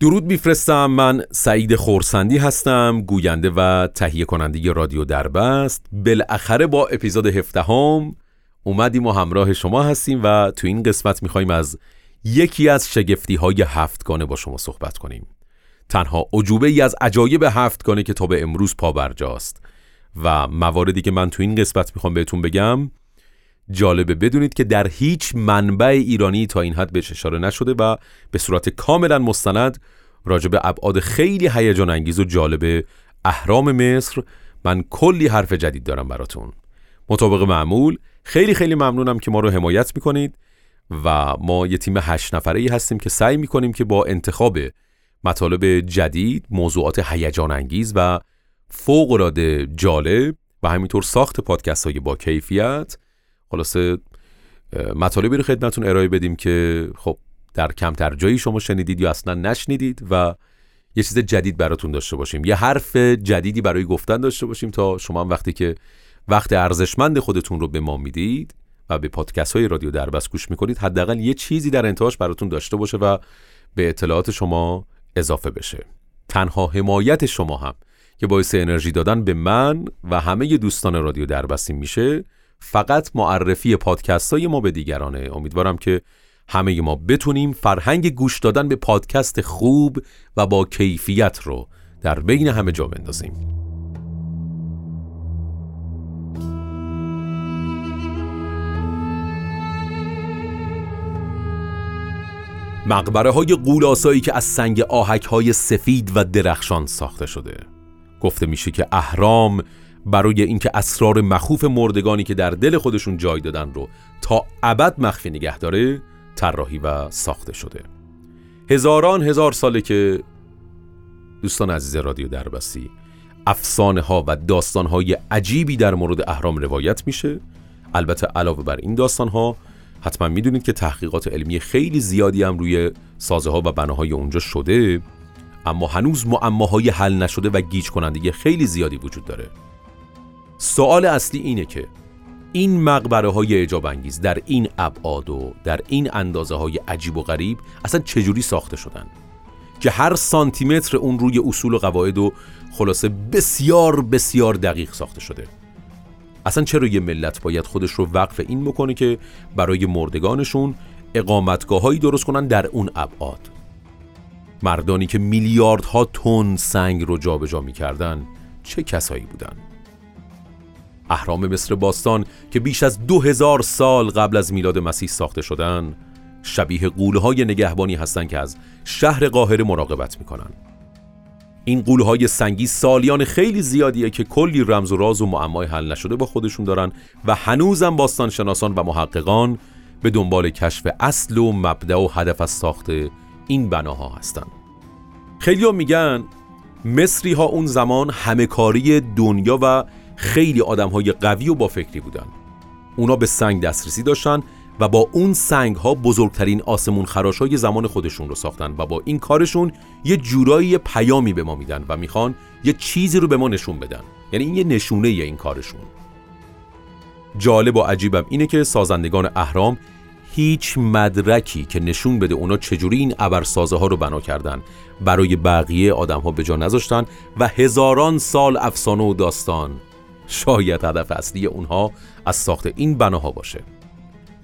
درود میفرستم. من سعید خورسندی هستم گوینده و تهیه کننده رادیو دربست. بالاخره با اپیزود هفدهم اومدیم و همراه شما هستیم و تو این قسمت می‌خوایم از یکی از شگفتی های هفتگانه با شما صحبت کنیم. تنها عجوبه ای از عجایب هفتگانه که تا به امروز پا برجاست و مواردی که من تو این قسمت می‌خوام بهتون بگم جالبه. بدونید که در هیچ منبع ایرانی تا این حد بهش اشاره نشده و به صورت کاملا مستند راجع به ابعاد خیلی هیجان انگیز و جالب اهرام مصر. من کلی حرف جدید دارم براتون. مطابق معمول خیلی خیلی ممنونم که ما رو حمایت می‌کنید و ما یه تیم هشت نفره ای هستیم که سعی می‌کنیم که با انتخاب مطالب جدید موضوعات هیجان انگیز و فوق جالب و همینطور ساخت پادکست های با کیفیت خلاصه مطالبی رو خدمتون ارائه بدیم که خب در کمتر جایی شما شنیدید یا اصلا نشنیدید و یه چیز جدید براتون داشته باشیم. یه حرف جدیدی برای گفتن داشته باشیم تا شما هم وقتی که وقت ارزشمند خودتون رو به ما می‌دید و به پادکست های رادیو دربست گوش می‌کنید حداقل یه چیزی در انتهاش براتون داشته باشه و به اطلاعات شما اضافه بشه. تنها حمایت شما هم که باعث انرژی دادن به من و همه دوستان رادیو دربستیم میشه فقط معرفی پادکست های ما به دیگرانه. امیدوارم که همه ما بتونیم فرهنگ گوش دادن به پادکست خوب و با کیفیت رو در بین همه جا بندازیم. مقبره های قولاسایی که از سنگ آهک های سفید و درخشان ساخته شده. گفته میشه که اهرام برای اینکه اسرار مخوف مردگانی که در دل خودشون جای دادن رو تا ابد مخفی نگه داره طراحی و ساخته شده. هزاران هزار ساله که دوستان عزیز رادیو دربستی افسانه ها و داستان های عجیبی در مورد اهرام روایت میشه. البته علاوه بر این داستان ها حتما می‌دونید که تحقیقات علمی خیلی زیادی هم روی سازه ها و بناهای اونجا شده اما هنوز معماهای حل نشده و گیج کننده خیلی زیادی وجود داره. سوال اصلی اینه که این مقبره های اجاب انگیز در این ابعاد و در این اندازه های عجیب و غریب اصلا چجوری ساخته شدن؟ که هر سانتیمتر اون روی اصول و قواعد و خلاصه بسیار بسیار دقیق ساخته شده. اصلا چرا یه ملت باید خودش رو وقف این بکنه که برای مردگانشون اقامتگاه هایی درست کنن در اون ابعاد؟ مردانی که میلیاردها تن سنگ رو جابجا می‌کردن چه کسایی بودن؟ اهرام مصر باستان که بیش از دو هزار سال قبل از میلاد مسیح ساخته شدن شبیه قولهای نگهبانی هستند که از شهر قاهره مراقبت می‌کنن این قولهای سنگی سالیان خیلی زیادیه که کلی رمز و راز و معمای حل نشده با خودشون دارن و هنوزم باستان شناسان و محققان به دنبال کشف اصل و مبدع و هدف از ساخت این بناها هستن خیلی میگن مصری ها اون زمان همه کاری دنیا و خیلی آدم های قوی و با فکری بودن. اونا به سنگ دسترسی داشتن و با اون سنگ ها بزرگترین آسمون خراش های زمان خودشون رو ساختن و با این کارشون یه جورایی پیامی به ما میدن و می‌خوان یه چیزی رو به ما نشون بدن. یعنی این یه نشونه این کارشون. جالب و عجیبم اینه که سازندگان اهرام هیچ مدرکی که نشون بده اونا چجوری این ابرسازه ها رو بنا کردن برای بقیه آدم ها به جا نذاشتن و هزاران سال افسانه و داستان شاید هدف اصلی اونها از ساخت این بناها باشه.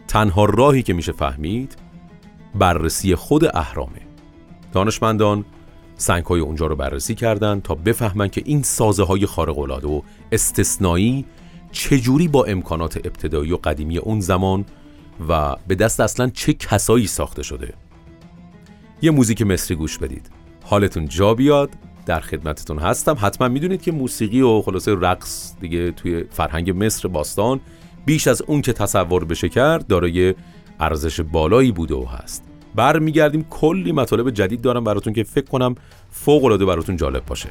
تنها راهی که میشه فهمید بررسی خود اهرامه. دانشمندان سنگ های اونجا رو بررسی کردند تا بفهمن که این سازه های خارق و استثنایی چجوری با امکانات ابتدایی و قدیمی اون زمان و به دست اصلا چه کسایی ساخته شده. یه موزیک مصری گوش بدید. حالتون جا بیاد. در خدمتتون هستم. حتما می‌دونید که موسیقی و خلاصه رقص دیگه توی فرهنگ مصر باستان بیش از اون که تصور بشه کرد دارای ارزش بالایی بوده و هست. برمیگردیم. کلی مطالب جدید دارم براتون که فکر کنم فوق العاده براتون جالب باشه.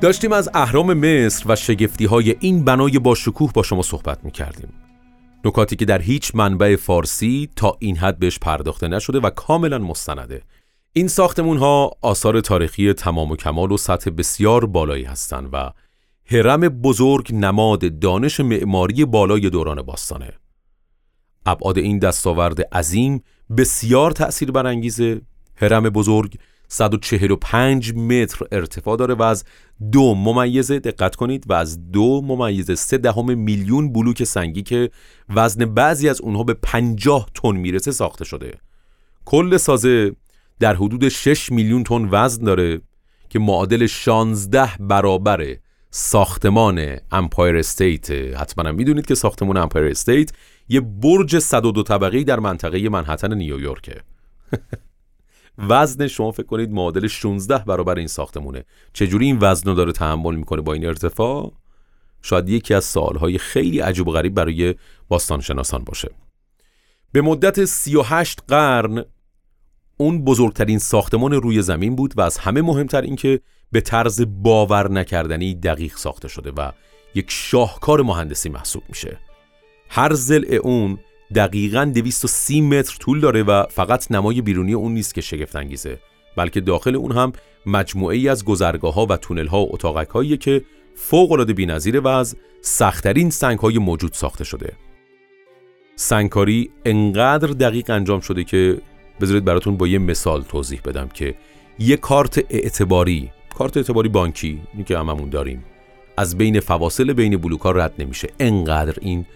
داشتیم از اهرام مصر و شگفتی های این بنای با شکوه با شما صحبت می کردیم نکاتی که در هیچ منبع فارسی تا این حد بهش پرداخته نشده و کاملا مستنده. این ساختمون ها آثار تاریخی تمام و کمال و سطح بسیار بالایی هستند و هرم بزرگ نماد دانش معماری بالای دوران باستانه. ابعاد این دستاورد عظیم بسیار تأثیر برانگیزه. هرم بزرگ 145 متر ارتفاع داره و از دو ممیزه دقت کنید و از دو ممیزه سه دهم میلیون بلوک سنگی که وزن بعضی از اونها به 50 تن می‌رسه ساخته شده. کل سازه در حدود 6 میلیون تن وزن داره که معادل 16 برابر ساختمان امپایر استیت. حتما می‌دونید که ساختمان امپایر استیت یه برج 102 طبقه‌ای در منطقه منحتن نیویورکه. وزن شما فکر کنید معادل 16 برابر این ساختمونه. چجوری این وزن رو داره تحمل می‌کنه با این ارتفاع؟ شاید یکی از سوالهای خیلی عجیب و غریب برای باستانشناسان باشه. به مدت 38 قرن اون بزرگترین ساختمان روی زمین بود و از همه مهمتر اینکه به طرز باور نکردنی دقیق ساخته شده و یک شاهکار مهندسی محسوب میشه. هر زل اون دقیقا 230 متر طول داره و فقط نمای بیرونی اون نیست که شگفت انگیزه بلکه داخل اون هم مجموعه ای از گذرگاه ها و تونل ها و اتاقک هایی که فوق العاده بی‌نظیره و از سختترین سنگ های موجود ساخته شده. سنگکاری انقدر دقیق انجام شده که بذارید براتون با یه مثال توضیح بدم که یه کارت اعتباری کارت اعتباری بانکی این که هممون داریم از بین فواصل بین بلوک رد نمیشه. انقدر این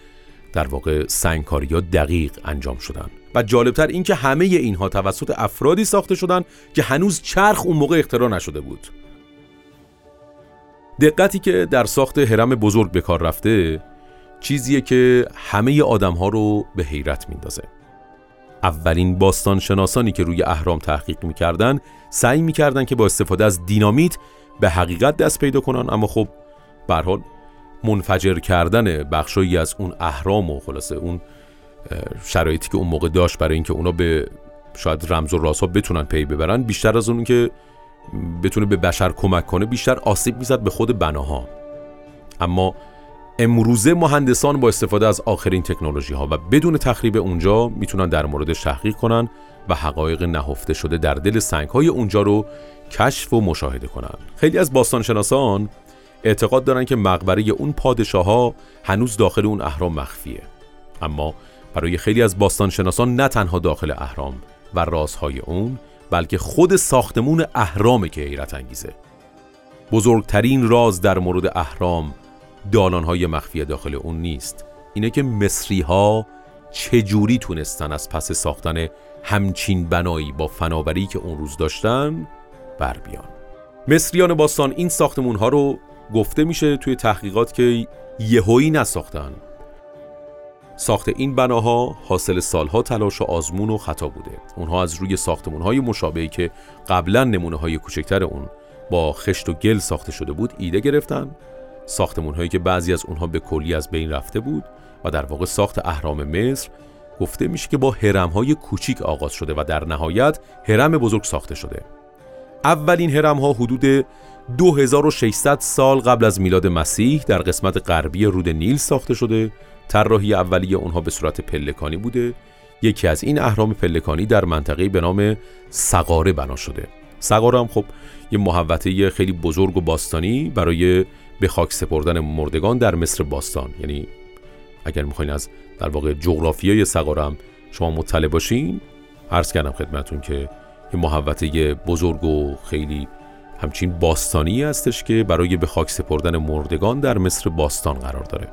در واقع سنگکاری ها دقیق انجام شدن. و جالبتر این که همه اینها توسط افرادی ساخته شدن که هنوز چرخ اون موقع اختراع نشده بود. دقتی که در ساخت هرم بزرگ به کار رفته چیزیه که همه آدم ها رو به حیرت میندازه. اولین باستان شناسانی که روی اهرام تحقیق می‌کردن سعی می‌کردن که با استفاده از دینامیت به حقیقت دست پیدا کنن اما خب به حال منفجر کردن بخشایی از اون اهرام و خلاصه اون شرایطی که اون موقع داشت برای اینکه اونا به شاید رمز و راسا بتونن پی ببرن بیشتر از اون که بتونه به بشر کمک کنه بیشتر آسیب می‌زد به خود بناها. اما امروزه مهندسان با استفاده از آخرین تکنولوژی ها و بدون تخریب اونجا می‌تونن در موردش تحقیق کنن و حقایق نهفته شده در دل سنگ های اونجا رو کشف و مشاهده کنن. خیلی از باستانشناسان اعتقاد دارن که مقبره اون پادشاه ها هنوز داخل اون اهرام مخفیه. اما برای خیلی از باستانشناسان نه تنها داخل اهرام و رازهای اون بلکه خود ساختمون اهرام که حیرت انگیزه. بزرگترین راز در مورد اهرام دالانهای مخفی داخل اون نیست. اینه که مصری ها چجوری تونستن از پس ساختن همچین بنایی با فناوری که اون روز داشتن بر بیان. مصریان باستان این ساختمون ها رو گفته میشه توی تحقیقات که یهویی نساختن. ساخت این بناها حاصل سالها تلاش و آزمون و خطا بوده. اونها از روی ساختمون های مشابهی که قبلا نمونه های کوچکتر اون با خشت و گل ساخته شده بود ایده گرفتن. ساختمون هایی که بعضی از اونها به کلی از بین رفته بود و در واقع ساخت اهرام مصر گفته میشه که با هرم های کوچیک آغاز شده و در نهایت هرم بزرگ ساخته شده. اولین هرم ها حدود 2600 سال قبل از میلاد مسیح در قسمت غربی رود نیل ساخته شده. طراحی اولیه اونها به صورت پلکانی بوده. یکی از این اهرام پلکانی در منطقه به نام سقاره بنا شده. سقاره هم خب یه محوطه خیلی بزرگ و باستانی برای به خاک سپردن مردگان در مصر باستان. یعنی اگر می‌خواین از در واقع جغرافیای سقاره شما مطلع باشین عرض کردم خدمتون که یه محوطه بزرگ و خیلی همچین باستانی هستش که برای به خاک سپردن مردگان در مصر باستان قرار داره.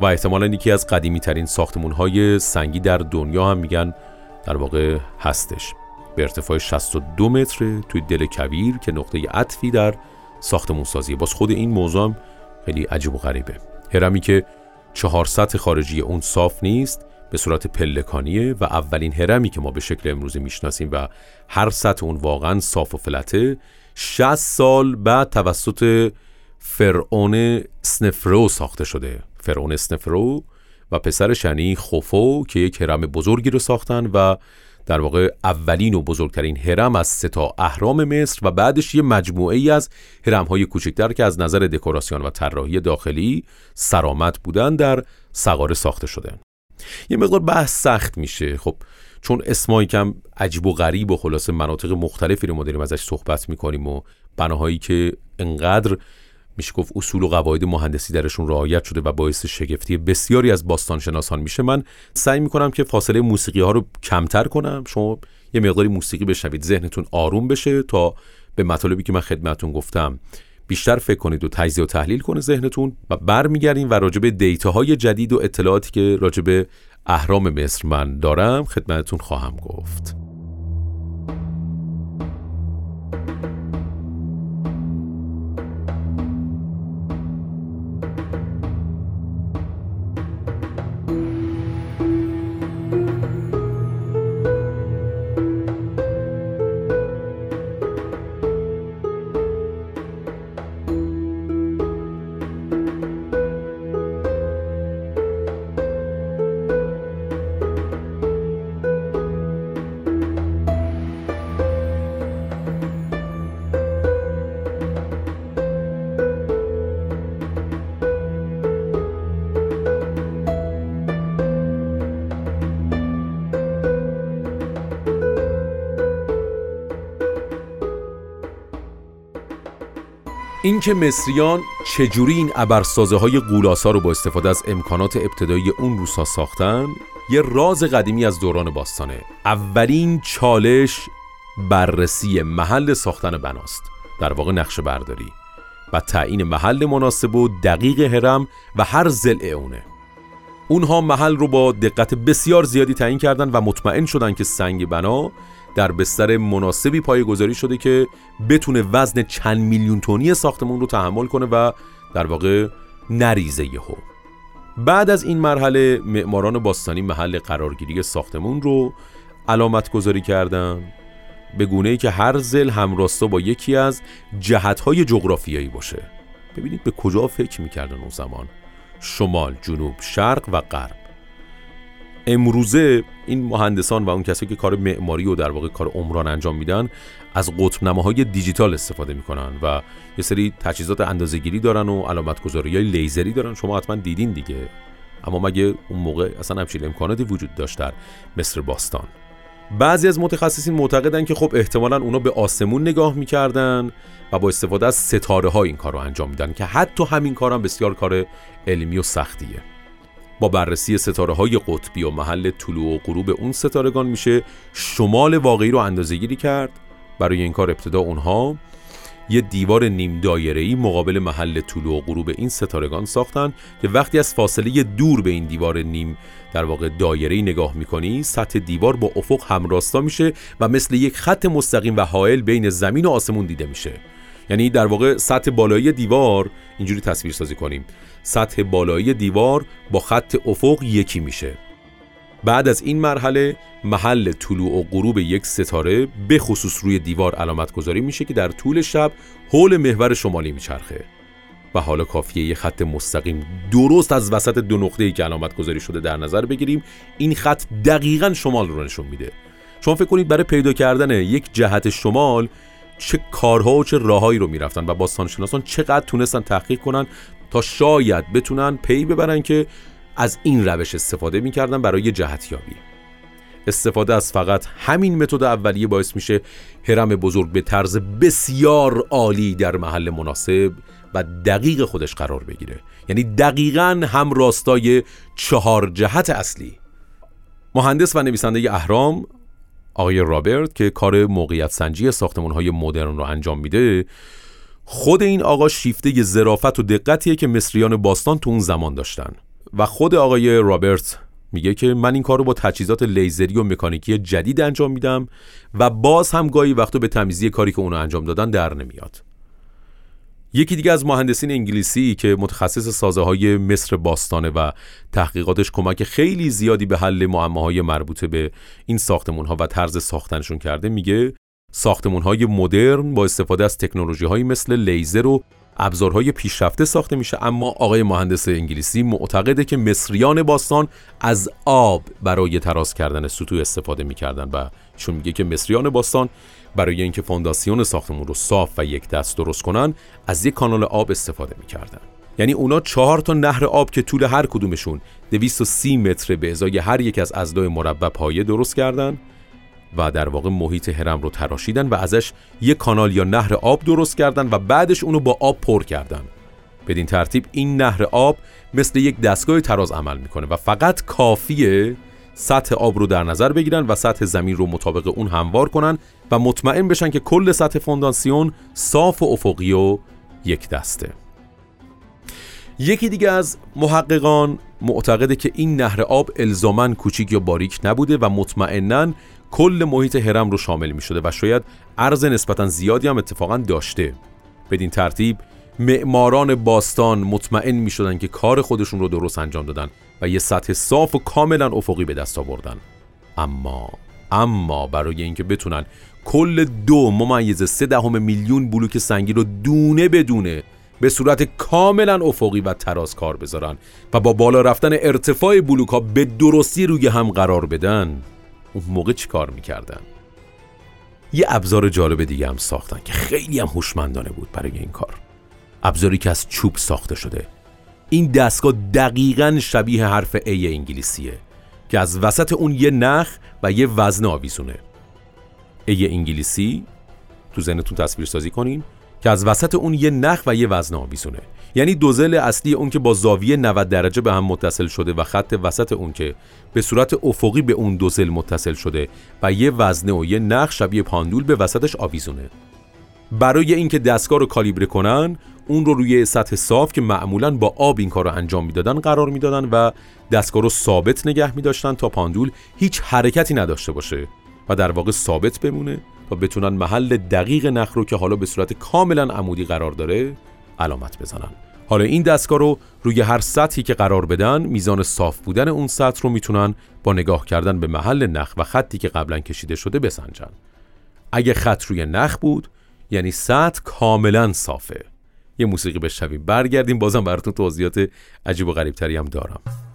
و احتمالا یکی از قدیمی ترین ساختمون های سنگی در دنیا هم میگن در واقع هستش. به ارتفاع 62 متر توی دل کویر که نقطه عطفی در ساختمون سازی. باز خود این موضوع هم خیلی عجیب و غریبه. هرمی که چهار سطح خارجی اون صاف نیست به صورت پلکانیه و اولین هرمی که ما به شکل امروزی می‌شناسیم و هر سطح اون واقعا صاف و فلته 60 سال بعد توسط فرعون سنفرو ساخته شده. فرعون سنفرو و پسر شنی خوفو که یک هرم بزرگی رو ساختن و در واقع اولین و بزرگترین هرم از سه تا اهرام مصر و بعدش یه مجموعه ای از هرم های کوچکتر که از نظر دکوراسیون و طراحی داخلی سرامت بودن در سقاره ساخته شده. یه مقدار بحث سخت میشه. خب چون اسمایی کم عجیب و غریب و خلاصه مناطق مختلفی رو ما داریم ازش صحبت می‌کنیم و بناهایی که انقدر میشه گفت اصول و قواعد مهندسی درشون رعایت شده و باعث شگفتی بسیاری از باستانشناسان میشه من سعی می‌کنم که فاصله موسیقی ها رو کمتر کنم. شما یه مقداری موسیقی بشنوید ذهنتون آروم بشه تا به مطالبی که من خدمتون گفتم بیشتر فکر کنید و تجزیه و تحلیل کنه ذهنتون و برمیگردیم و راجب دیتاهای جدید و اطلاعاتی که راجب اهرام مصر من دارم خدمتتون خواهم گفت. اینکه مصریان چجوری این ابرسازه های رو با استفاده از امکانات ابتدایی اون روسا ساختن یه راز قدیمی از دوران باستانه. اولین چالش بررسی محل ساختن بناست در واقع نقشه برداری. و تعیین محل مناسب و دقیق هرم و هر زل اونه. اونها محل رو با دقت بسیار زیادی تعیین کردن و مطمئن شدن که سنگ بنا در بستر مناسبی پایگذاری شده که بتونه وزن چند میلیون تونی ساختمون رو تحمل کنه و در واقع نریزه یهو. بعد از این مرحله معماران باستانی محل قرارگیری ساختمون رو علامت گذاری کردن به گونه ای که هر زل همراستا با یکی از جهتهای جغرافیایی باشه. ببینید به کجا فکر می‌کردن اون زمان شمال، جنوب، شرق و غرب. امروزه این مهندسان و اون کسایی که کار معماری و در واقع کار عمران انجام میدن از قطب های دیجیتال استفاده می‌کنن و یه سری تجهیزات اندازه‌گیری دارن و علامت گذاری های لیزری دارن. شما حتما دیدین دیگه. اما مگه اون موقع اصلا همچین امکاناتی وجود داشت در مصر باستان؟ بعضی از متخصصین معتقدن که خب احتمالا اونا به آسمون نگاه می‌کردن و با استفاده از ستاره ها این کار رو انجام میدن که حتی همین کار هم بسیار کار علمی و سختیه. با بررسی ستاره های قطبی و محل طلوع و غروب اون ستارگان میشه شمال واقعی رو اندازه گیری کرد. برای این کار ابتدا اونها یه دیوار نیم ای مقابل محل طلوع و غروب این ستارگان ساختن که وقتی از فاصله دور به این دیوار نیم در واقع ای نگاه می‌کنی سطح دیوار با افق همراستا میشه و مثل یک خط مستقیم و حائل بین زمین و آسمون دیده میشه. یعنی در واقع سطح بالایی دیوار اینجوری تصویر سازی کنیم. سطح بالایی دیوار با خط افق یکی میشه. بعد از این مرحله محل طلوع و غروب یک ستاره به خصوص روی دیوار علامت گذاری میشه که در طول شب حول محور شمالی میچرخه. و حالا کافیه یه خط مستقیم درست از وسط دو نقطه ای که علامت گذاری شده در نظر بگیریم این خط دقیقا شمال رو نشون میده. شما فکر کنید برای پیدا کردن یک جهت شمال چه کارها و چه راههایی رو می‌رفتن و باستانشناسان چقدر تونستن تحقیق کنن تا شاید بتونن پی ببرن که از این روش استفاده می‌کردن برای جهتیابی. استفاده از فقط همین متد اولیه باعث میشه هرم بزرگ به طرز بسیار عالی در محل مناسب و دقیق خودش قرار بگیره. یعنی دقیقا هم راستای چهار جهت اصلی. مهندس و نویسنده اهرام آقای رابرت که کار موقعیت سنجی ساختمان های مدرن رو انجام میده خود این آقا شیفته ظرافت و دقتیه که مصریان باستان تو اون زمان داشتن. و خود آقای رابرت میگه که من این کار رو با تجهیزات لیزری و مکانیکی جدید انجام میدم و باز هم گاهی وقتا به تمیزی کاری که اونو انجام دادن در نمیاد. یکی دیگه از مهندسین انگلیسی که متخصص سازه های مصر باستانه و تحقیقاتش کمک خیلی زیادی به حل معماهای مربوطه به این ساختمون ها و طرز ساختنشون کرده میگه ساختمون های مدرن با استفاده از تکنولوژی های مثل لیزر و ابزارهای پیشرفته ساخته میشه اما آقای مهندس انگلیسی معتقده که مصریان باستان از آب برای تراز کردن سطوح استفاده می‌کردن و چون میگه که مصریان باستان برای اینکه فونداسیون ساختمون رو صاف و یک دست درست کنن از یک کانال آب استفاده می‌کردن. یعنی اونا چهار تا نهر آب که طول هر کدومشون 230 متر به ازای هر یک از ازدای مربع پایه درست کردن و در واقع محیط هرم رو تراشیدن و ازش یک کانال یا نهر آب درست کردن و بعدش اونو با آب پر کردن. بدین ترتیب این نهر آب مثل یک دستگاه تراز عمل می‌کنه و فقط کافیه سطح آب رو در نظر بگیرن و سطح زمین رو مطابق اون هموار کنن و مطمئن بشن که کل سطح فونداسیون صاف و افقی و یک دسته. یکی دیگه از محققان معتقده که این نهر آب الزامن کوچیک یا باریک نبوده و مطمئنا کل محیط هرم رو شامل می شده و شاید عرض نسبتا زیادی هم اتفاقا داشته. بدین ترتیب معماران باستان مطمئن می شدن که کار خودشون رو درست انجام دادن و یه سطح صاف و کاملا افقی به دست آوردن. اما اما برای اینکه بتونن کل دو ممیز سه دهم میلیون بلوک سنگی رو دونه بدونه به صورت کاملا افقی و تراز کار بذارن و با بالا رفتن ارتفاع بلوک ها به درستی روی هم قرار بدن اون موقع چی کار می‌کردن؟ یه ابزار جالب دیگه هم ساختن که خیلی هم هوشمندانه بود برای این کار. ابزاری که از چوب ساخته شده. این دستگاه دقیقا شبیه حرف ای انگلیسیه که از وسط اون یه نخ و یه وزن آویزونه. ای انگلیسی تو ذهنتون تصویر سازی کنین که از وسط اون یه نخ و یه وزن آویزونه. یعنی دوزل اصلی اون که با زاویه 90 درجه به هم متصل شده و خط وسط اون که به صورت افقی به اون دوزل متصل شده و یه وزنه و یه نخ شبیه پاندول به وسطش آویزونه. برای اینکه دستگاه رو کالیبره کنن اون رو روی سطح صاف که معمولا با آب این کار رو انجام می‌دادن قرار می‌دادن و دستگاه رو ثابت نگه میداشتن تا پاندول هیچ حرکتی نداشته باشه و در واقع ثابت بمونه و بتونن محل دقیق نخ رو که حالا به صورت کاملا عمودی قرار داره علامت بزنن. حالا این دستگاه رو روی هر سطحی که قرار بدن میزان صاف بودن اون سطح رو می‌تونن با نگاه کردن به محل نخ و خطی که قبلا کشیده شده بسنجن. اگه خط روی نخ بود یعنی سطح کاملا صافه. یه موسیقی بشنویم. برگردیم بازم براتون توضیحات عجیب و غریبتری هم دارم.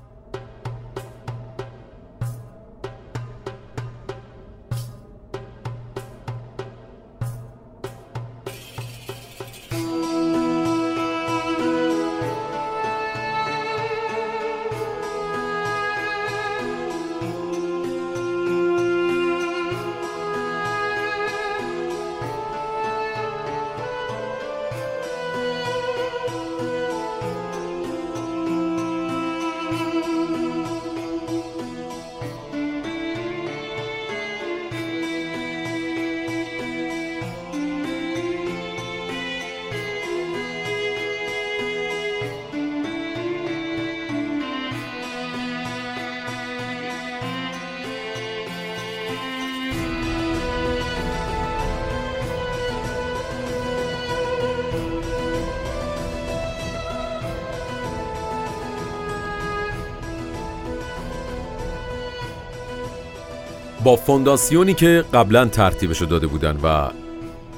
با فونداسیونی که قبلا ترتیبش داده بودن و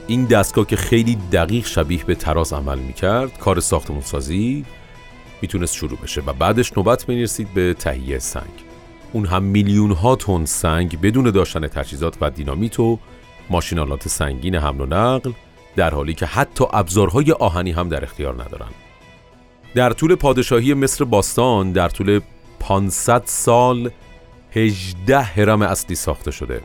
این دستگاه که خیلی دقیق شبیه به تراز عمل می‌کرد کار ساختمون سازی می‌تونست شروع بشه و بعدش نوبت می‌رسید به تهیه سنگ. اون هم میلیون ها تن سنگ بدون داشتن تجهیزات و دینامیت و ماشینالات سنگین حمل و نقل در حالی که حتی ابزارهای آهنی هم در اختیار ندارن. در طول پادشاهی مصر باستان در طول 500 سال 18 هرم اصلی ساخته شده.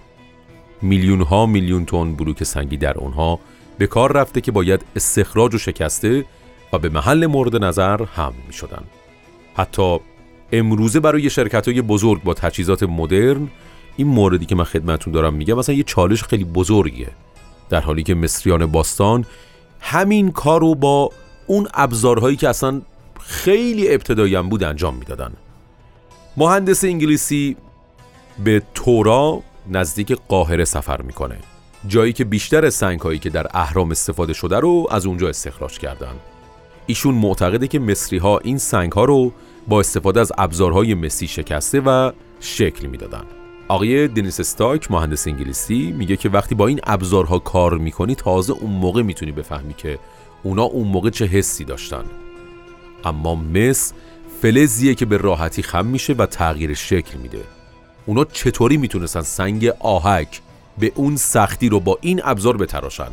میلیون ها میلیون تن بلوک سنگی در اونها به کار رفته که باید استخراج و شکسته و به محل مورد نظر هم می شدن. حتی امروزه برای شرکت های بزرگ با تجهیزات مدرن این موردی که من خدمتون دارم میگم مثلا یه چالش خیلی بزرگیه. در حالی که مصریان باستان همین کار رو با اون ابزارهایی که اصلا خیلی ابتدایی بود انجام می‌دادن. مهندس انگلیسی به تورا نزدیک قاهره سفر می‌کنه. جایی که بیشتر سنگ هایی که در اهرام استفاده شده رو از اونجا استخراج کردن. ایشون معتقده که مصری ها این سنگ ها رو با استفاده از ابزارهای مسی شکسته و شکل می‌دادن. آقای دنیس استاک مهندس انگلیسی میگه که وقتی با این ابزارها کار می‌کنی تازه اون موقع می‌تونی بفهمی که اونا اون موقع چه حسی داشتن. اما مس فلزیه که به راحتی خم میشه و تغییر شکل میده. اونا چطوری می‌تونستن سنگ آهک به اون سختی رو با این ابزار بتراشن؟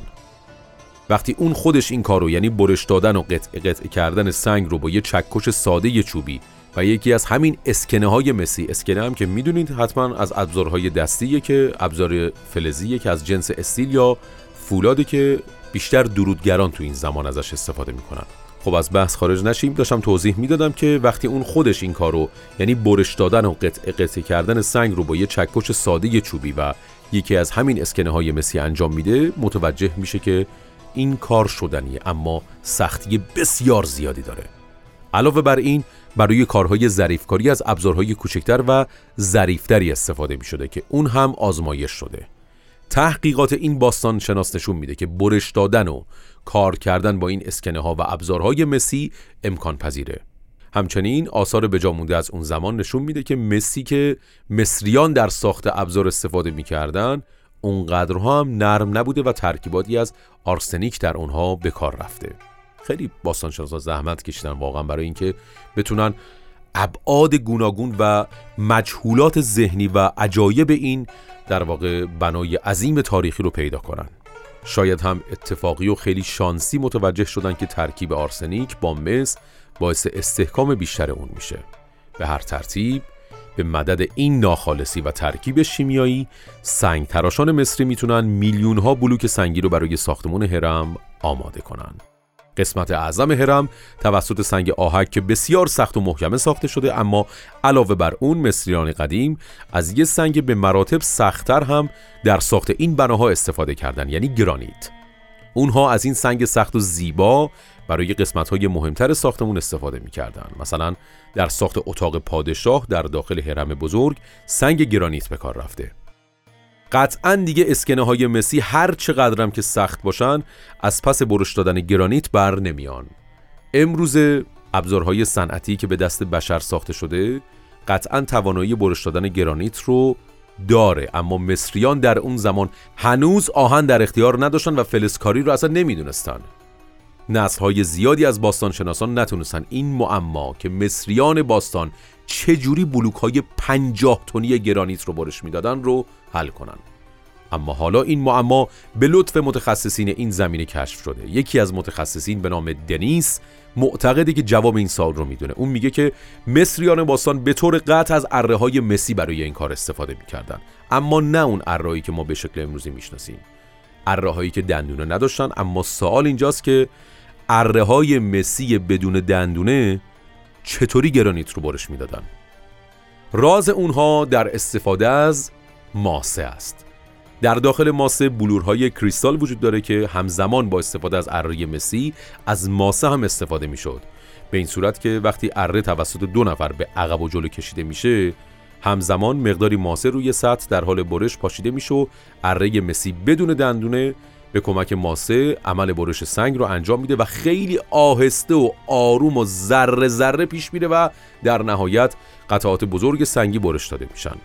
وقتی اون خودش این کارو یعنی برش دادن و قطع قطع کردن سنگ رو با یه چکش ساده چوبی و یکی از همین اسکنه های مسی اسکنه هم که می‌دونید حتما از ابزارهای دستیه که ابزار فلزیه که از جنس استیل یا فولاده که بیشتر درودگران تو این زمان ازش استفاده می‌کنن. خب از بحث خارج نشیم. داشتم توضیح می‌دادم که وقتی اون خودش این کارو یعنی برش دادن و قطع قطع کردن سنگ رو با یه چکش ساده چوبی و یکی از همین اسکنه های مسی انجام میده متوجه میشه که این کار شدنیه اما سختی بسیار زیادی داره. علاوه بر این برای کارهای ظریفکاری از ابزارهای کوچکتر و ظریفتری استفاده می شده که اون هم آزمایش شده. تحقیقات این باستان شناس نشون میده که برش دادن و کار کردن با این اسکنه ها و ابزارهای مسی امکان پذیره همچنین آثار بجامونده از اون زمان نشون میده که مسی که مصریان در ساخت ابزار استفاده می‌کردن اونقدرها هم نرم نبوده و ترکیباتی از آرسنیک در اونها به کار رفته. خیلی باستانشناسا زحمت کشیدن واقعا برای اینکه بتونن ابعاد گوناگون و مجهولات ذهنی و عجایب این در واقع بنای عظیم تاریخی رو پیدا کنن. شاید هم اتفاقی و خیلی شانسی متوجه شدن که ترکیب آرسنیک با مس باعث استحکام بیشتر اون میشه. به هر ترتیب به مدد این ناخالصی و ترکیب شیمیایی سنگ تراشان مصری می‌تونن میلیون ها بلوک سنگی رو برای ساختمون هرم آماده کنن. قسمت اعظم هرم توسط سنگ آهک که بسیار سخت و محکمه ساخته شده اما علاوه بر اون مصریان قدیم از یه سنگ به مراتب سختتر هم در ساخت این بناها استفاده کردن یعنی گرانیت. اونها از این سنگ سخت و زیبا برای قسمت های مهمتر ساختمون استفاده می‌کردن. مثلا در ساخت اتاق پادشاه در داخل هرم بزرگ سنگ گرانیت به کار رفته. قطعا دیگه اسکنه های مسی هر چقدرم که سخت باشن از پس برش دادن گرانیت بر نمیان. امروز ابزارهای صنعتی که به دست بشر ساخته شده قطعا توانایی برش دادن گرانیت رو داره اما مصریان در اون زمان هنوز آهن در اختیار نداشتن و فلسکاری رو اصلا نمی‌دونستن. های زیادی از باستانشناسان نتونستن این معما که مصریان باستان چجوری بلوک های پنجاه تونی گرانیت رو برش می‌دادن رو حل کنن اما حالا این معما به لطف متخصصین این زمینه کشف شده. یکی از متخصصین به نام دنیس معتقده که جواب این سال رو می‌دونه. اون میگه که مصریان باستان به طور قطع از اره های مسی برای این کار استفاده می‌کردن اما نه اون اره که ما به شکل امروزی می‌شناسیم. اره هایی که دندونه نداشتن اما سوال اینجاست که اره های مسی بدون دندونه چطوری گرانیت رو برش می‌دادن؟ راز اونها در استفاده از ماسه است. در داخل ماسه بلورهای کریستال وجود داره که همزمان با استفاده از اره مسی از ماسه هم استفاده می‌شد. به این صورت که وقتی اره توسط دو نفر به عقب و جلو کشیده میشه همزمان مقداری ماسه روی سطح در حال برش پاشیده میشه و اره مسی بدون دندونه به کمک ماسه عمل برش سنگ رو انجام میده و خیلی آهسته و آروم و ذره ذره پیش میره و در نهایت قطعات بزرگ سنگی برش داده میشن.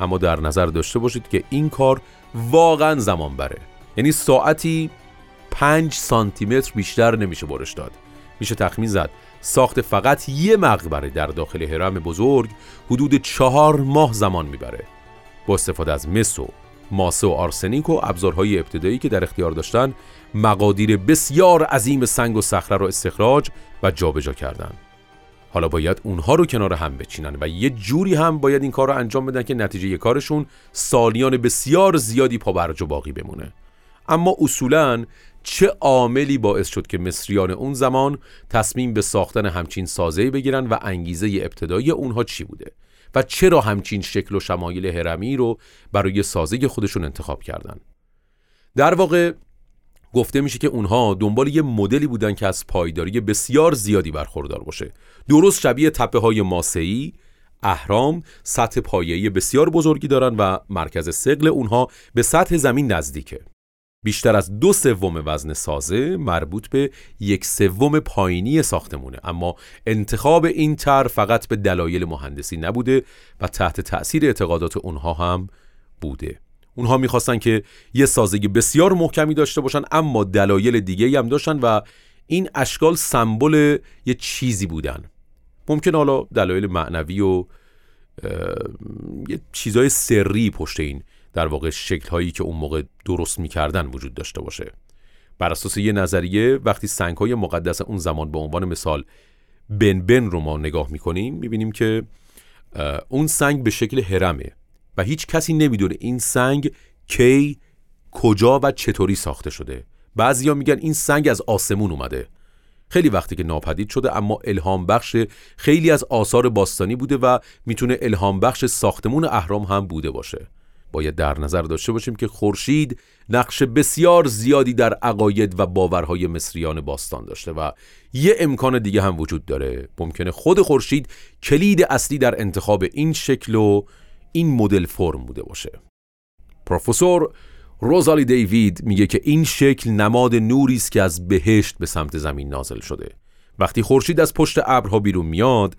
اما در نظر داشته باشید که این کار واقعا زمان بره یعنی ساعتی 5 سانتی متر بیشتر نمیشه برش داد. میشه تخمین زد. ساخت فقط یه مقبره در داخل هرم بزرگ حدود چهار ماه زمان می‌بره. با استفاده از مس و ماسه و آرسنیک و ابزارهای ابتدایی که در اختیار داشتن مقادیر بسیار عظیم سنگ و صخره را استخراج و جابجا کردند. حالا باید اونها رو کنار هم بچینن و یه جوری هم باید این کار رو انجام بدن که نتیجه کارشون سالیان بسیار زیادی پابرج و باقی بمونه. اما اصولا چه عاملی باعث شد که مصریان اون زمان تصمیم به ساختن همچین سازه‌ای بگیرن و انگیزه ابتدایی اونها چی بوده؟ و چرا همچین شکل و شمایل هرمی رو برای سازه خودشون انتخاب کردن؟ در واقع گفته میشه که اونها دنبال یه مدلی بودن که از پایداری بسیار زیادی برخوردار باشه. درست شبیه تپه های ماسه‌ای اهرام سطح پایه‌ای بسیار بزرگی دارن و مرکز سقل اونها به سطح زمین نزدیکه. بیشتر از دو سوم وزن سازه مربوط به یک سوم پایینی ساختمونه. اما انتخاب این تر فقط به دلایل مهندسی نبوده و تحت تأثیر اعتقادات اونها هم بوده. اونها می‌خواستن که یه سازگی بسیار محکمی داشته باشن اما دلایل دیگه هم داشتن و این اشکال سمبل یه چیزی بودن. ممکن حالا دلایل معنوی و یه چیزای سری پشت این در واقع شکل هایی که اون موقع درست می‌کردن وجود داشته باشه. بر اساس یه نظریه وقتی سنگ های مقدس اون زمان به عنوان مثال بن بن رو ما نگاه می‌کنیم می‌بینیم که اون سنگ به شکل هرمه و هیچ کسی نمی‌دونه این سنگ کی کجا و چطوری ساخته شده. بعضیا میگن این سنگ از آسمون اومده. خیلی وقتی که ناپدید شده اما الهام بخش خیلی از آثار باستانی بوده و می‌تونه الهام بخش ساختمون اهرام هم بوده باشه. باید در نظر داشته باشیم که خورشید نقش بسیار زیادی در عقاید و باورهای مصریان باستان داشته و یه امکان دیگه هم وجود داره. ممکنه خود خورشید کلید اصلی در انتخاب این شکل و این مدل فرم بوده باشه. پروفسور روزالی دیوید میگه که این شکل نماد نوری است که از بهشت به سمت زمین نازل شده. وقتی خورشید از پشت ابرها بیرون میاد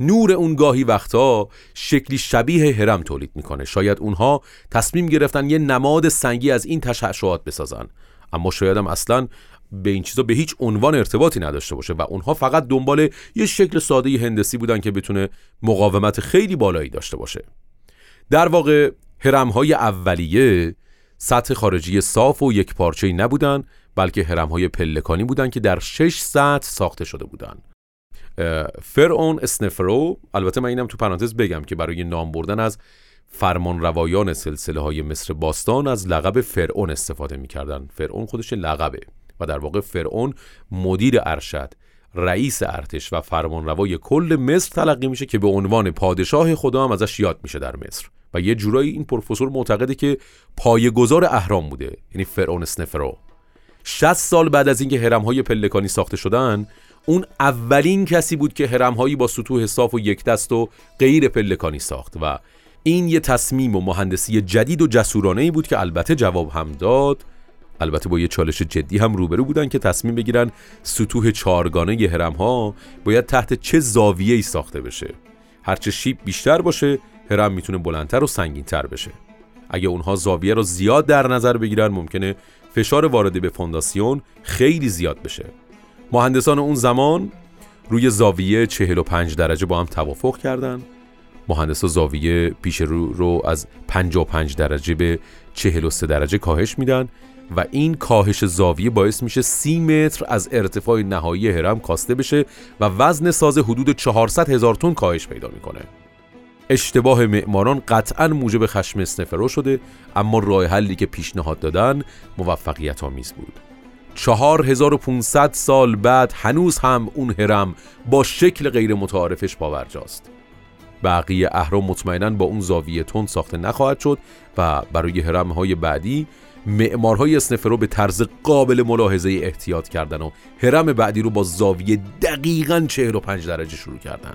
نور اون گاهی وقتا شکلی شبیه هرم تولید می‌کنه. شاید اونها تصمیم گرفتن یه نماد سنگی از این تشعشعات بسازن. اما شاید هم اصلا به این چیزا به هیچ عنوان ارتباطی نداشته باشه و اونها فقط دنبال یه شکل ساده هندسی بودن که بتونه مقاومت خیلی بالایی داشته باشه. در واقع هرم های اولیه سطح خارجی صاف و یک پارچه نبودن بلکه هرم های پلکانی بودند که در شش سطح ساخته شده بودند. فرعون اسنفرو البته من اینم تو پرانتز بگم که برای نام بردن از فرمان روایان سلسله های مصر باستان از لقب فرعون استفاده می‌کردن فرعون خودش لقبه و در واقع فرعون مدیر ارشد رئیس ارتش و فرمانروای کل مصر تلقی میشه که به عنوان پادشاه خدا هم ازش یاد میشه در مصر و یه جورایی این پروفسور معتقده که پایه‌گذار اهرام بوده یعنی فرعون اسنفرو 60 سال بعد از اینکه هرم‌های پلکانی ساخته شدن اون اولین کسی بود که هرم‌هایی با سطوح صاف و یک دست و غیر پلکانی ساخت و این یه تصمیم و مهندسی جدید و جسورانه بود که البته جواب هم داد. البته با یه چالش جدی هم روبرو بودن که تصمیم بگیرن سطوح چهارگانه ی هرم ها باید تحت چه زاویه ای ساخته بشه. هرچه شیب بیشتر باشه هرم می‌تونه بلندتر و سنگینتر بشه. اگه اونها زاویه رو زیاد در نظر بگیرن ممکنه فشار وارده به فونداسیون خیلی زیاد بشه. مهندسان اون زمان روی زاویه 45 درجه با هم توافق کردن. مهندسا زاویه پیش رو رو از 55 درجه به 43 درجه کاهش میدن و این کاهش زاویه باعث میشه 30 متر از ارتفاع نهایی هرم کاسته بشه و وزن ساز حدود 400 هزار تن کاهش پیدا می‌کنه. اشتباه معماران قطعا موجب خشم اسنفرو شده اما راه حلی که پیشنهاد دادن موفقیت آمیز بود 4500 سال بعد هنوز هم اون هرم با شکل غیر متعارفش باورجاست. بقیه اهرام مطمئنا با اون زاویه تون ساخته نخواهد شد و برای هرم های بعدی معمارهای اسنفرو به طرز قابل ملاحظه احتیاط کردن و هرم بعدی رو با زاویه دقیقا 45 درجه شروع کردن.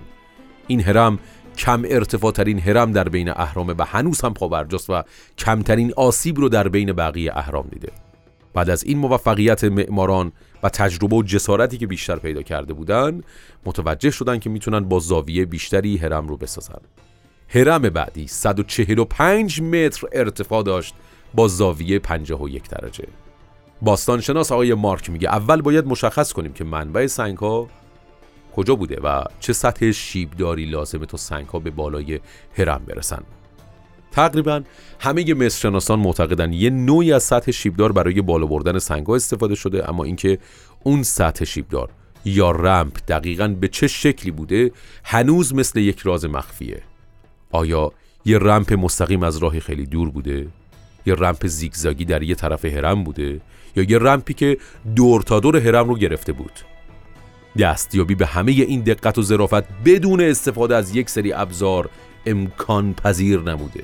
این هرم کم ارتفاع ترین هرم در بین اهرامه و هنوز هم پاورجاست و کمترین آسیب رو در بین بقیه اهرام دیده. بعد از این موفقیت معماران و تجربه و جسارتی که بیشتر پیدا کرده بودن متوجه شدن که می‌تونن با زاویه بیشتری هرم رو بسازن. هرم بعدی 145 متر ارتفاع داشت با زاویه 51 درجه. باستانشناس آقای مارک میگه اول باید مشخص کنیم که منبع سنگ ها کجا بوده و چه سطح شیبداری لازمه تا سنگ ها به بالای هرم برسن؟ تقریبا همه مصرشناسان معتقدن یه نوعی از سطح شیبدار برای بالا بردن سنگ ها استفاده شده اما اینکه اون سطح شیبدار یا رمپ دقیقا به چه شکلی بوده هنوز مثل یک راز مخفیه. آیا یه رمپ مستقیم از راهی خیلی دور بوده؟ یه رمپ زیگزاگی در یه طرف هرم بوده؟ یا یه رمپی که دور تا دور هرم رو گرفته بود؟ دستیابی به همه این دقت و ظرافت بدون استفاده از یک سری ابزار امکان پذیر نموده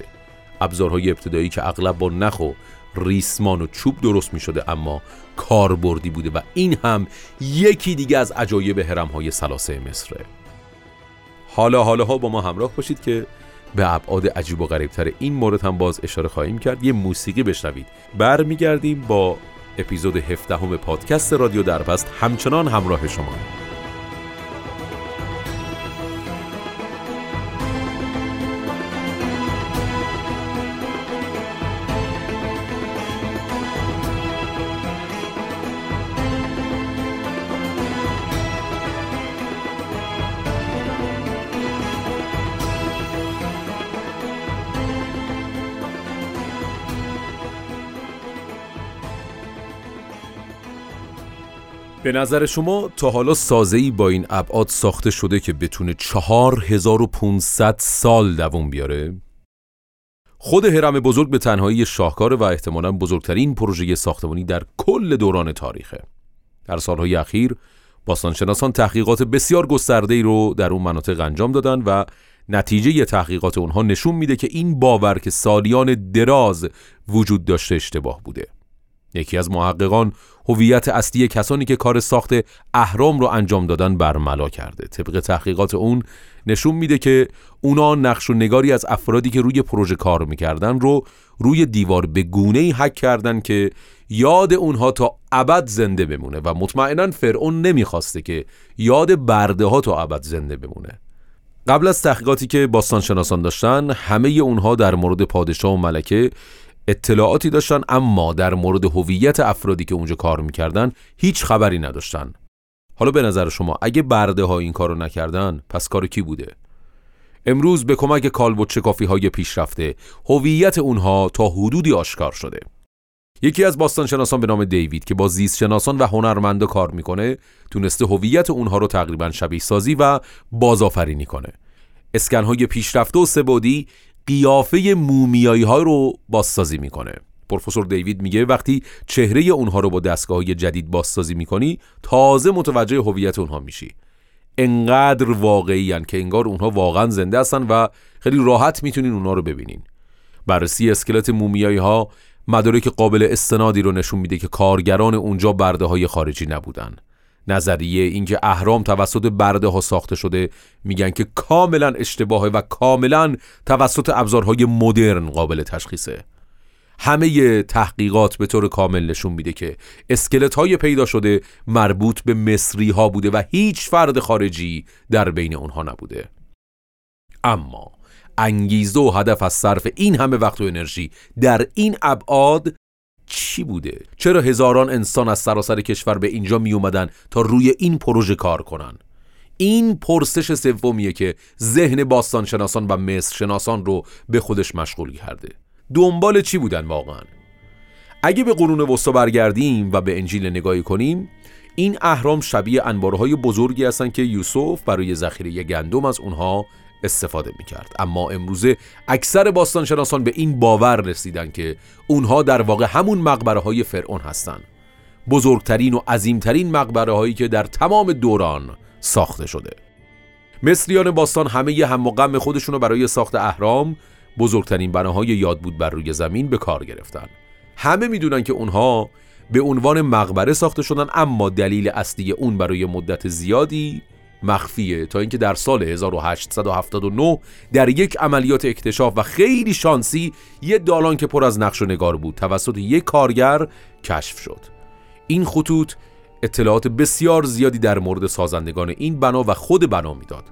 ابزارهای ابتدایی که اغلب با نخ و ریسمان و چوب درست می شده اما کاربردی بوده و این هم یکی دیگه از عجایب هرم های سلاسه مصره حالا حالا ها با ما همراه باشید که به ابعاد عجیب و غریبتر این مورد هم باز اشاره خواهیم کرد. یه موسیقی بشنوید. برمیگردیم با اپیزود 17 همه پادکست رادیو دربست. همچنان همراه شما. به نظر شما تا حالا سازه‌ای با این ابعاد ساخته شده که بتونه 4500 سال دووم بیاره؟ خود هرم بزرگ به تنهایی شاهکار و احتمالا بزرگترین پروژه ساختمانی در کل دوران تاریخه. در سالهای اخیر باستانشناسان تحقیقات بسیار گسترده‌ای رو در اون مناطق انجام دادن و نتیجه تحقیقات اونها نشون میده که این باور که سالیان دراز وجود داشته اشتباه بوده. یکی از محققان هویت اصلی کسانی که کار ساخت اهرام رو انجام دادن برملا کرده. طبق تحقیقات اون نشون میده که اونا نقش و نگاری از افرادی که روی پروژه کار می‌کردن رو روی دیوار به گونه ای حک کردن که یاد اونها تا ابد زنده بمونه و مطمئنا فرعون نمی‌خواسته که یاد برده ها تا ابد زنده بمونه. قبل از تحقیقاتی که باستان شناسان داشتن همه اونها در مورد پادشاه و ملکه اطلاعاتی داشتن اما در مورد هویت افرادی که اونجا کار می‌کردن هیچ خبری نداشتن. حالا به نظر شما اگه برده ها این کارو نکردن پس کار کی بوده؟ امروز به کمک کالبد شکافی های پیشرفته هویت اونها تا حدودی آشکار شده. یکی از باستانشناسان به نام دیوید که با زیست شناسان و هنرمندا کار می‌کنه تونسته هویت اونها رو تقریبا شبیه سازی و بازآفرینی کنه. اسکن های پیشرفته و سبودی قیافه مومیایی ها رو بازسازی می‌کنه. پروفسور دیوید میگه وقتی چهره اونها رو با دستگاه جدید بازسازی می‌کنی تازه متوجه هویت اونها میشی. انقدر واقعی که انگار اونها واقعا زنده هستن و خیلی راحت می‌تونین اونها رو ببینین. بررسی اسکلت مومیایی ها مدارک قابل استنادی رو نشون میده که کارگران اونجا برده های خارجی نبودن. نظریه اینکه اهرام توسط برده ها ساخته شده میگن که کاملا اشتباهه و کاملا توسط ابزارهای مدرن قابل تشخیصه. همه تحقیقات به طور کامل نشون میده که اسکلت های پیدا شده مربوط به مصری ها بوده و هیچ فرد خارجی در بین اونها نبوده. اما انگیزه و هدف از صرف این همه وقت و انرژی در این ابعاد چی بوده؟ چرا هزاران انسان از سراسر کشور به اینجا می اومدن تا روی این پروژه کار کنن؟ این پرسش سومیه که ذهن باستان شناسان و مصر شناسان رو به خودش مشغول کرده. دنبال چی بودن واقعا؟ اگه به قرون وسطا برگردیم و به انجیل نگاهی کنیم این اهرام شبیه انبارهای بزرگی هستن که یوسف برای ذخیره گندم از اونها استفاده می کرد اما امروزه اکثر باستانشناسان به این باور رسیدن که اونها در واقع همون مقبره های فرعون هستند بزرگترین و عظیمترین مقبره هایی که در تمام دوران ساخته شده. مصریان باستان همه هم و غم خودشون رو برای ساخت اهرام بزرگترین بناهای یاد بود بر روی زمین به کار گرفتن. همه می‌دونن که اونها به عنوان مقبره ساخته شدن اما دلیل اصلی اون برای مدت زیادی مخفیه تا اینکه در سال 1879 در یک عملیات اکتشاف و خیلی شانسی یه دالان که پر از نقش و نگار بود توسط یک کارگر کشف شد. این خطوط اطلاعات بسیار زیادی در مورد سازندگان این بنا و خود بنا می‌داد.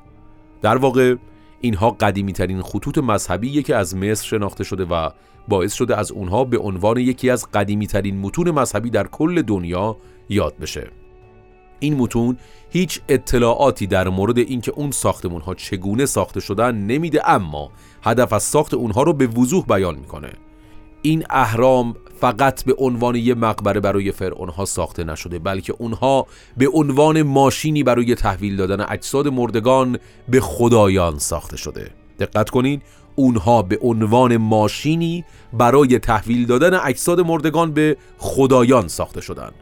در واقع اینها قدیمی ترین خطوط مذهبی که از مصر شناخته شده و باعث شده از اونها به عنوان یکی از قدیمی ترین متون مذهبی در کل دنیا یاد بشه. این متون هیچ اطلاعاتی در مورد اینکه اون ساختمون ها چگونه ساخته شدن نمیده اما هدف از ساخت اونها رو به وضوح بیان می‌کنه. این اهرام فقط به عنوان یه مقبره برای فرعون ها ساخته نشده بلکه اونها به عنوان ماشینی برای تحویل دادن اجساد مردگان به خدایان ساخته شده. دقت کنین اونها به عنوان ماشینی برای تحویل دادن اجساد مردگان به خدایان ساخته شدند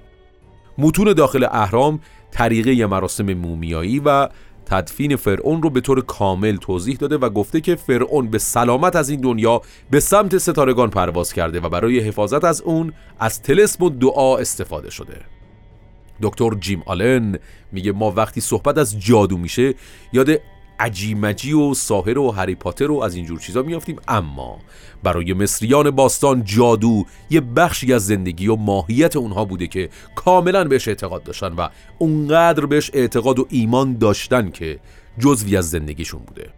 متون داخل اهرام طریقه مراسم مومیایی و تدفین فرعون رو به طور کامل توضیح داده و گفته که فرعون به سلامت از این دنیا به سمت ستارگان پرواز کرده و برای حفاظت از اون از تلسم و دعا استفاده شده. دکتر جیم آلن میگه ما وقتی صحبت از جادو میشه یاد عجیمجی و ساهر و هری پاتر و از اینجور چیزا میافتیم. اما برای مصریان باستان جادو یه بخشی از زندگی و ماهیت اونها بوده که کاملا بهش اعتقاد داشتن و اونقدر بهش اعتقاد و ایمان داشتن که جزوی از زندگیشون بوده.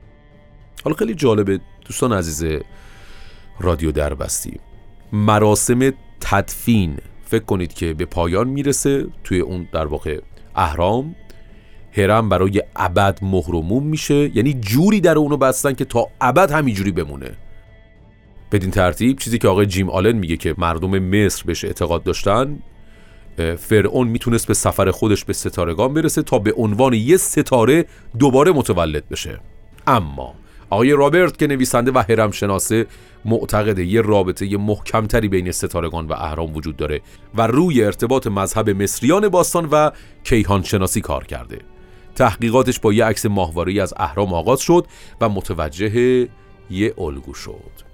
حالا خیلی جالبه دوستان عزیز رادیو دربستی مراسم تدفین فکر کنید که به پایان می‌رسه توی اون در واقع اهرام. هرم برای ابد مهرموم میشه. یعنی جوری در اونو بستن که تا ابد همینجوری بمونه. بدین ترتیب چیزی که آقای جیم آلن میگه که مردم مصر بهش اعتقاد داشتن فرعون می‌تونست به سفر خودش به ستارگان برسه تا به عنوان یه ستاره دوباره متولد بشه. اما آقای رابرت که نویسنده و هرم شناسه معتقده یه رابطه محکمتری بین ستارگان و اهرام وجود داره و روی ارتباط مذهب مصریان باستان و کیهان شناسی کار کرده. تحقیقاتش با یه عکس ماهواره از اهرام آغاز شد و متوجه یه الگو شد.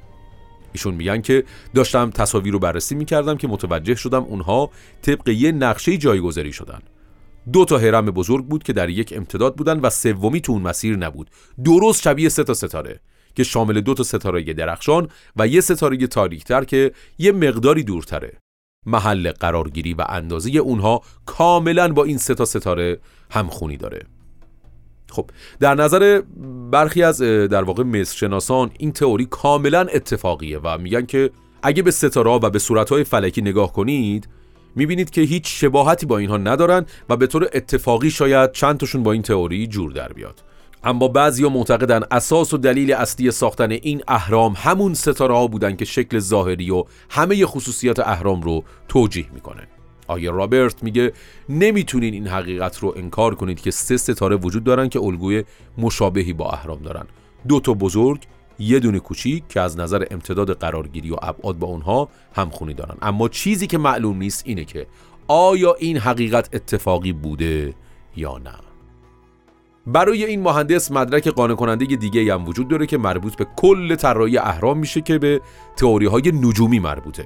ایشون میگن که داشتم تصاویر رو بررسی می‌کردم که متوجه شدم اونها طبق یه نقشه جایگذاری شدن. دو تا هرم بزرگ بود که در یک امتداد بودن و سومی تو اون مسیر نبود. درست شبیه سه تا ستاره که شامل دو تا ستاره درخشان و یه ستاره تاریکتر که یه مقداری دورتره. محل قرارگیری و اندازه اونها کاملا با این سه تا ستاره همخونی داره. خب در نظر برخی از در واقع مصر شناسان این تئوری کاملا اتفاقیه و میگن که اگه به ستاره و به صورتهای فلکی نگاه کنید می‌بینید که هیچ شباهتی با اینها ندارن و به طور اتفاقی شاید چند تاشون با این تئوری جور در بیاد. اما بعضیا معتقدن اساس و دلیل اصلی ساختن این اهرام همون ستاره ها بودن که شکل ظاهری و همه خصوصیات اهرام رو توجیه می‌کنه. آیا رابرت میگه نمی‌تونین این حقیقت رو انکار کنید که سه ستاره وجود دارن که الگوی مشابهی با اهرام دارن. دو تا بزرگ یه دونه کوچیک که از نظر امتداد قرارگیری و ابعاد با اونها همخونی دارن. اما چیزی که معلوم نیست اینه که آیا این حقیقت اتفاقی بوده یا نه. برای این مهندس مدرک قانع کننده دیگه هم وجود داره که مربوط به کل طراحی اهرام میشه که به تئوری های نجومی مربوطه.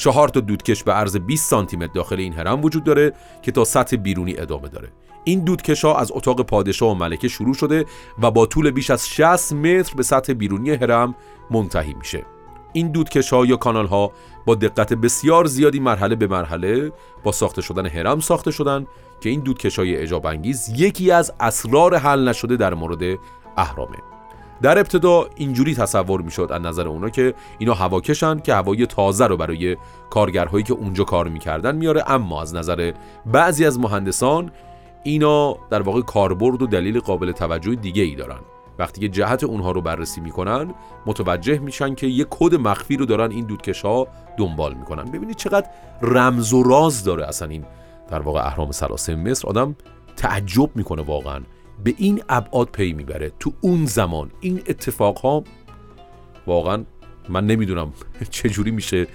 چهار تا دودکش به عرض 20 سانتی متر داخل این هرم وجود داره که تا سطح بیرونی ادامه داره. این دودکش ها از اتاق پادشاه و ملکه شروع شده و با طول بیش از 60 متر به سطح بیرونی هرم منتهی میشه. این دودکش ها یا کانال ها با دقت بسیار زیادی مرحله به مرحله با ساخته شدن هرم ساخته شدن که این دودکش های اجاب انگیز یکی از اسرار حل نشده در مورد اهرامه. در ابتدا اینجوری تصور می‌شد از نظر اونا که اینا هواکشن که هوای تازه رو برای کارگرهایی که اونجا کار می‌کردن میاره. اما از نظر بعضی از مهندسان اینا در واقع کاربرد و دلیل قابل توجه دیگه ای دارن. وقتی که جهت اونها رو بررسی می‌کنن متوجه میشن که یه کد مخفی رو دارن این دودکش ها دنبال می‌کنن. ببینید چقدر رمز و راز داره اصلا این در واقع اهرام سلاسه مصر. آدم تعجب می‌کنه واقعا. به این ابعاد پی می‌بره. تو اون زمان این اتفاق ها واقعا من نمی‌دونم چجوری میشه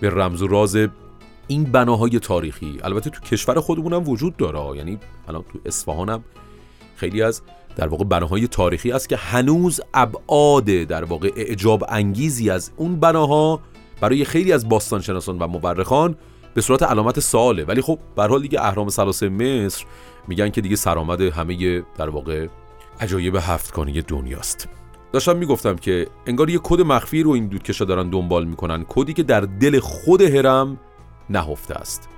به رمز و راز این بناهای تاریخی. البته تو کشور خودمونم وجود داره. یعنی الان تو اصفهانم خیلی از در واقع بناهای تاریخی است که هنوز ابعاد در واقع اعجاب انگیزی از اون بناها برای خیلی از باستانشناسان و مورخان به صورت علامت سواله. ولی خب به حال دیگه اهرام ثلاثه مصر میگن که دیگه سرآمد همه در واقع عجایب هفتگانی دنیاست. داشتم می‌گفتم که انگار یه کد مخفی رو این دودکشا دارن دنبال می‌کنن. کدی که در دل خود هرم نهفته است.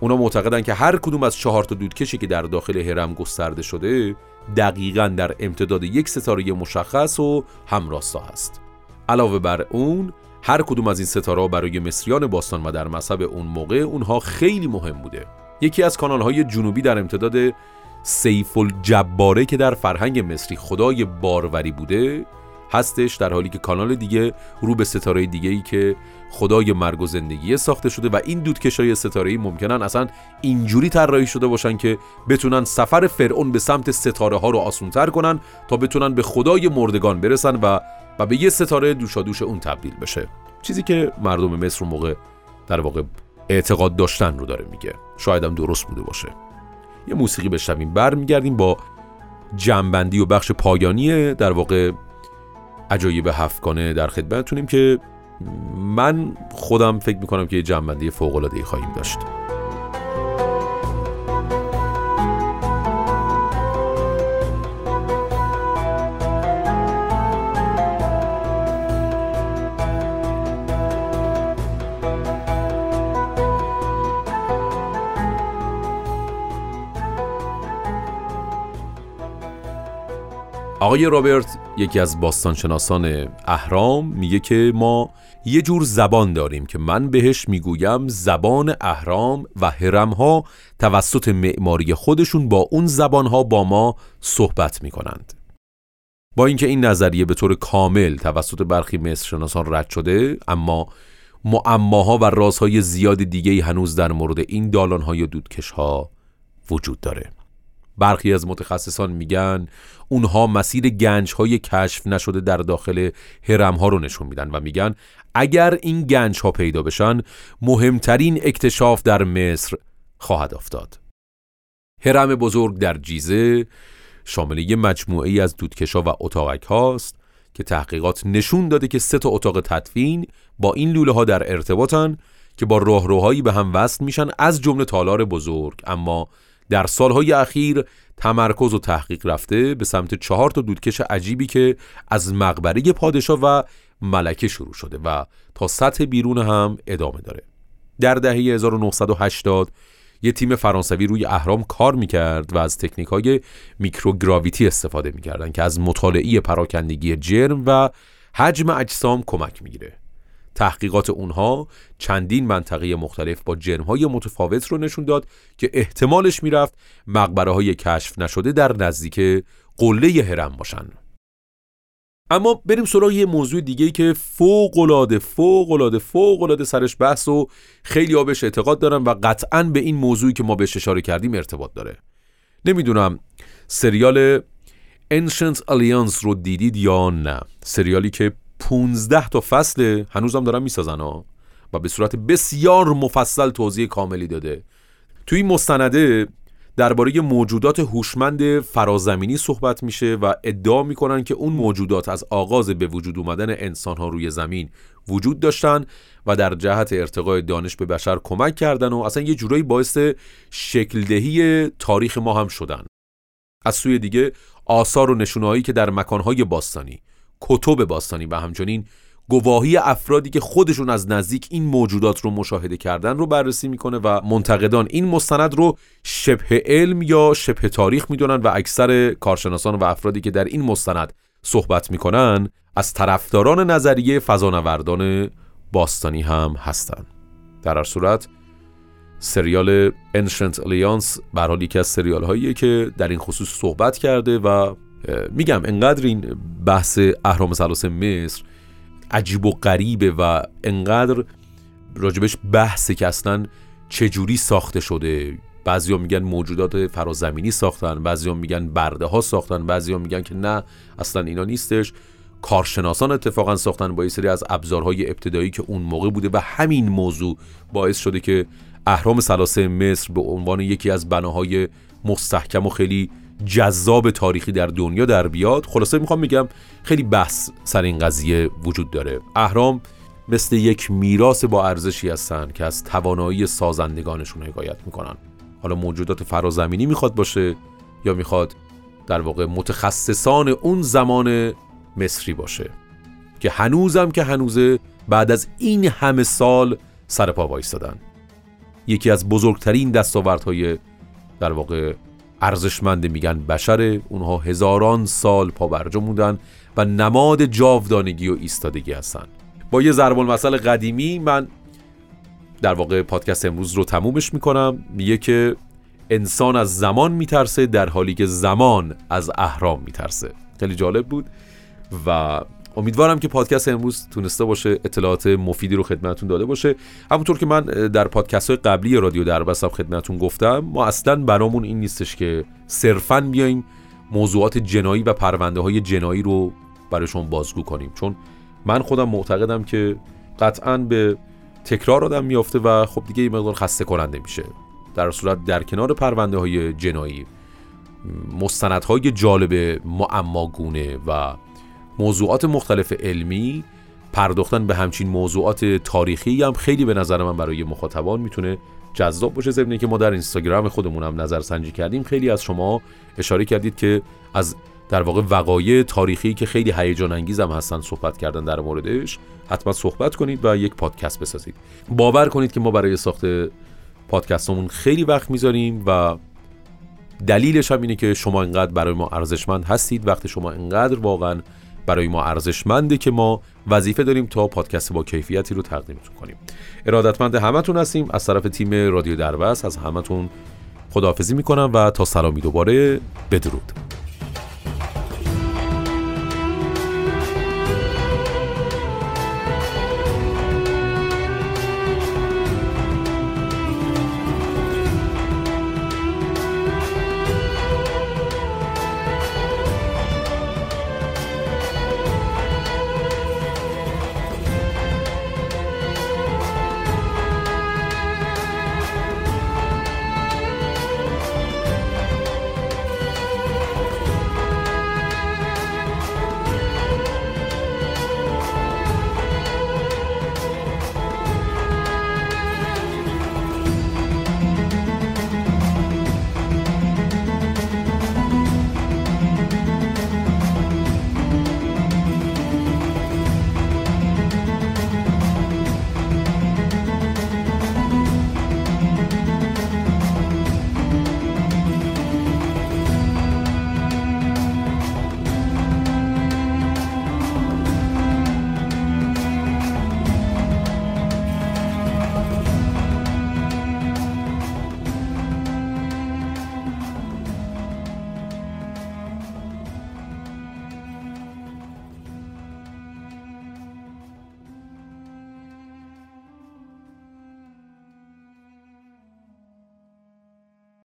اونا معتقدن که هر کدوم از چهار تا دودکشی که در داخل هرم گسترده شده دقیقا در امتداد یک ستاره مشخص و همراستا هست. علاوه بر اون هر کدوم از این ستاره برای مصریان باستان و در مذهب اون موقع اونها خیلی مهم بوده. یکی از کانال های جنوبی در امتداد سیف الجباره که در فرهنگ مصری خدای باروری بوده هستش در حالی که کانال دیگه رو به ستاره دیگه ای که خدای مرگ و زندگی ساخته شده و این دودکشای ستاره ای ممکنن اصلا اینجوری طراحی شده باشن که بتونن سفر فرعون به سمت ستاره ها رو آسونتر کنن تا بتونن به خدای مردگان برسن و و به یه ستاره دوشادوش اون تبدیل بشه. چیزی که مردم مصر موقع در واقع اعتقاد داشتن رو داره میگه. شایدم درست بوده باشه. یه موسیقی بشنویم برمیگردیم با جنبندی و بخش پایانی در واقع عجایب هفتگانه در خدمتتونیم که من خودم فکر می‌کنم که یه جنبندی فوق العاده خواهیم داشت. آقای رابرت یکی از باستانشناسان اهرام میگه که ما یه جور زبان داریم که من بهش می‌گویم زبان اهرام و هرمها توسط معماری خودشون با اون زبانها با ما صحبت می‌کنند. با اینکه این نظریه به طور کامل توسط برخی مصر شناسان رد شده اما معماها و رازهای زیاد دیگه هنوز در مورد این دالانهای دودکش ها وجود داره. برخی از متخصصان میگن اونها مسیر گنج های کشف نشده در داخل هرم ها رو نشون میدن و میگن اگر این گنج ها پیدا بشن مهمترین اکتشاف در مصر خواهد افتاد. هرم بزرگ در جیزه شامل یه مجموعه ای از دودکشا و اتاقک هاست که تحقیقات نشون داده که سه تا اتاق تدفین با این لوله ها در ارتباطن که با راهروهایی به هم وصل میشن از جمله تالار بزرگ. اما در سالهای اخیر تمرکز و تحقیق رفته به سمت چهار تا دودکش عجیبی که از مقبره پادشاه و ملکه شروع شده و تا سطح بیرون هم ادامه داره. در دهه 1980 یه تیم فرانسوی روی اهرام کار می‌کرد و از تکنیک های میکروگراویتی استفاده می‌کردن که از مطالعه پراکندگی جرم و حجم اجسام کمک می‌گیره. تحقیقات اونها چندین منطقه مختلف با جرمهای متفاوت رو نشون داد که احتمالش می‌رفت مقبره های کشف نشده در نزدیک قله هرم باشن. اما بریم سراغ یه موضوع دیگه که فوق العاده فوق العاده فوق العاده سرش بحث و خیلی بهش اعتقاد دارن و قطعا به این موضوعی که ما بهش اشاره کردیم ارتباط داره. نمی‌دونم سریال Ancient Alliance رو دیدید یا نه؟ سریالی که 15 تا فصل هنوزم دارن می‌سازن ها و به صورت بسیار مفصل توضیح کاملی داده. توی این مستنده درباره موجودات هوشمند فرازمینی صحبت میشه و ادعا می‌کنن که اون موجودات از آغاز به وجود اومدن انسان ها روی زمین وجود داشتن و در جهت ارتقای دانش به بشر کمک کردن و اصلا یه جورایی باعث شکلدهی تاریخ ما هم شدن. از سوی دیگه آثار و نشونهایی که در مکانهای باستانی کتب باستانی و همچنین گواهی افرادی که خودشون از نزدیک این موجودات رو مشاهده کردن رو بررسی می‌کنه و منتقدان این مستند رو شبه علم یا شبه تاریخ می‌دونن و اکثر کارشناسان و افرادی که در این مستند صحبت می‌کنن از طرفداران نظریه فضانوردان باستانی هم هستند. در هر صورت سریال Ancient Alliance برحال یکی از سریال هاییه که در این خصوص صحبت کرده و میگم انقدر این بحث اهرام سلاس مصر عجیب و غریبه و انقدر راجبش بحثه که اصلا چجوری ساخته شده. بعضیا میگن موجودات فرازمینی ساختن بعضیا میگن برده ها ساختن بعضیا میگن که نه اصلا اینا نیستش. کارشناسان اتفاقا ساختن با یه سری از ابزارهای ابتدایی که اون موقع بوده و همین موضوع باعث شده که اهرام سلاسه مصر به عنوان یکی از بناهای مستحکم و خیلی جذاب تاریخی در دنیا در بیاد. خلاصه می‌خوام میگم خیلی بحث سر این قضیه وجود داره. اهرام مثل یک میراث با ارزشی هستن که از توانایی سازندگانشون حکایت می‌کنن. حالا موجودات فرازمینی می‌خواد باشه یا می‌خواد در واقع متخصصان اون زمان مصری باشه. که هنوزم که هنوزه بعد از این همه سال سر پا وایستادن. یکی از بزرگترین دستاوردهای در واقع ارزشمند میگن بشره اونها هزاران سال پا برجا موندن و نماد جاودانگی و ایستادگی هستن. با یه ضرب المثل قدیمی من در واقع پادکست امروز رو تمومش می‌کنم. میگه که انسان از زمان میترسه در حالی که زمان از اهرام میترسه. خیلی جالب بود و امیدوارم که پادکست امروز تونسته باشه اطلاعات مفیدی رو خدمتتون داده باشه. همونطور که من در پادکست های قبلی رادیو دربستم خدمتتون گفتم ما اصلا برامون این نیستش که صرفا بیایم موضوعات جنایی و پرونده های جنایی رو برایشون بازگو کنیم. چون من خودم معتقدم که قطعا به تکرار آدم میافته و خب دیگه این مقدار خسته کننده میشه. در صورت در کنار پرونده های جنایی مستندهای جالب معماگونه و موضوعات مختلف علمی پرداختن به همچین موضوعات تاریخی هم خیلی به نظر من برای مخاطبان می‌تونه جذاب باشه. ضمن که ما در اینستاگرام خودمون هم نظر سنجی کردیم. خیلی از شما اشاره کردید که از در واقع وقایع تاریخی که خیلی هیجان انگیز هم هستن صحبت کردن در موردش حتما صحبت کنید و یک پادکست بسازید. باور کنید که ما برای ساخت پادکستمون خیلی وقت می‌ذاریم و دلیلش هم اینه که شما انقدر برای ما ارزشمند هستید. وقتی شما انقدر واقعا برای ما ارزشمنده که ما وظیفه داریم تا پادکست با کیفیتی رو تقدیمتون کنیم. ارادتمند همتون هستیم. از طرف تیم رادیو دربست از همتون خداحافظی می‌کنم و تا سلامی دوباره بدرود.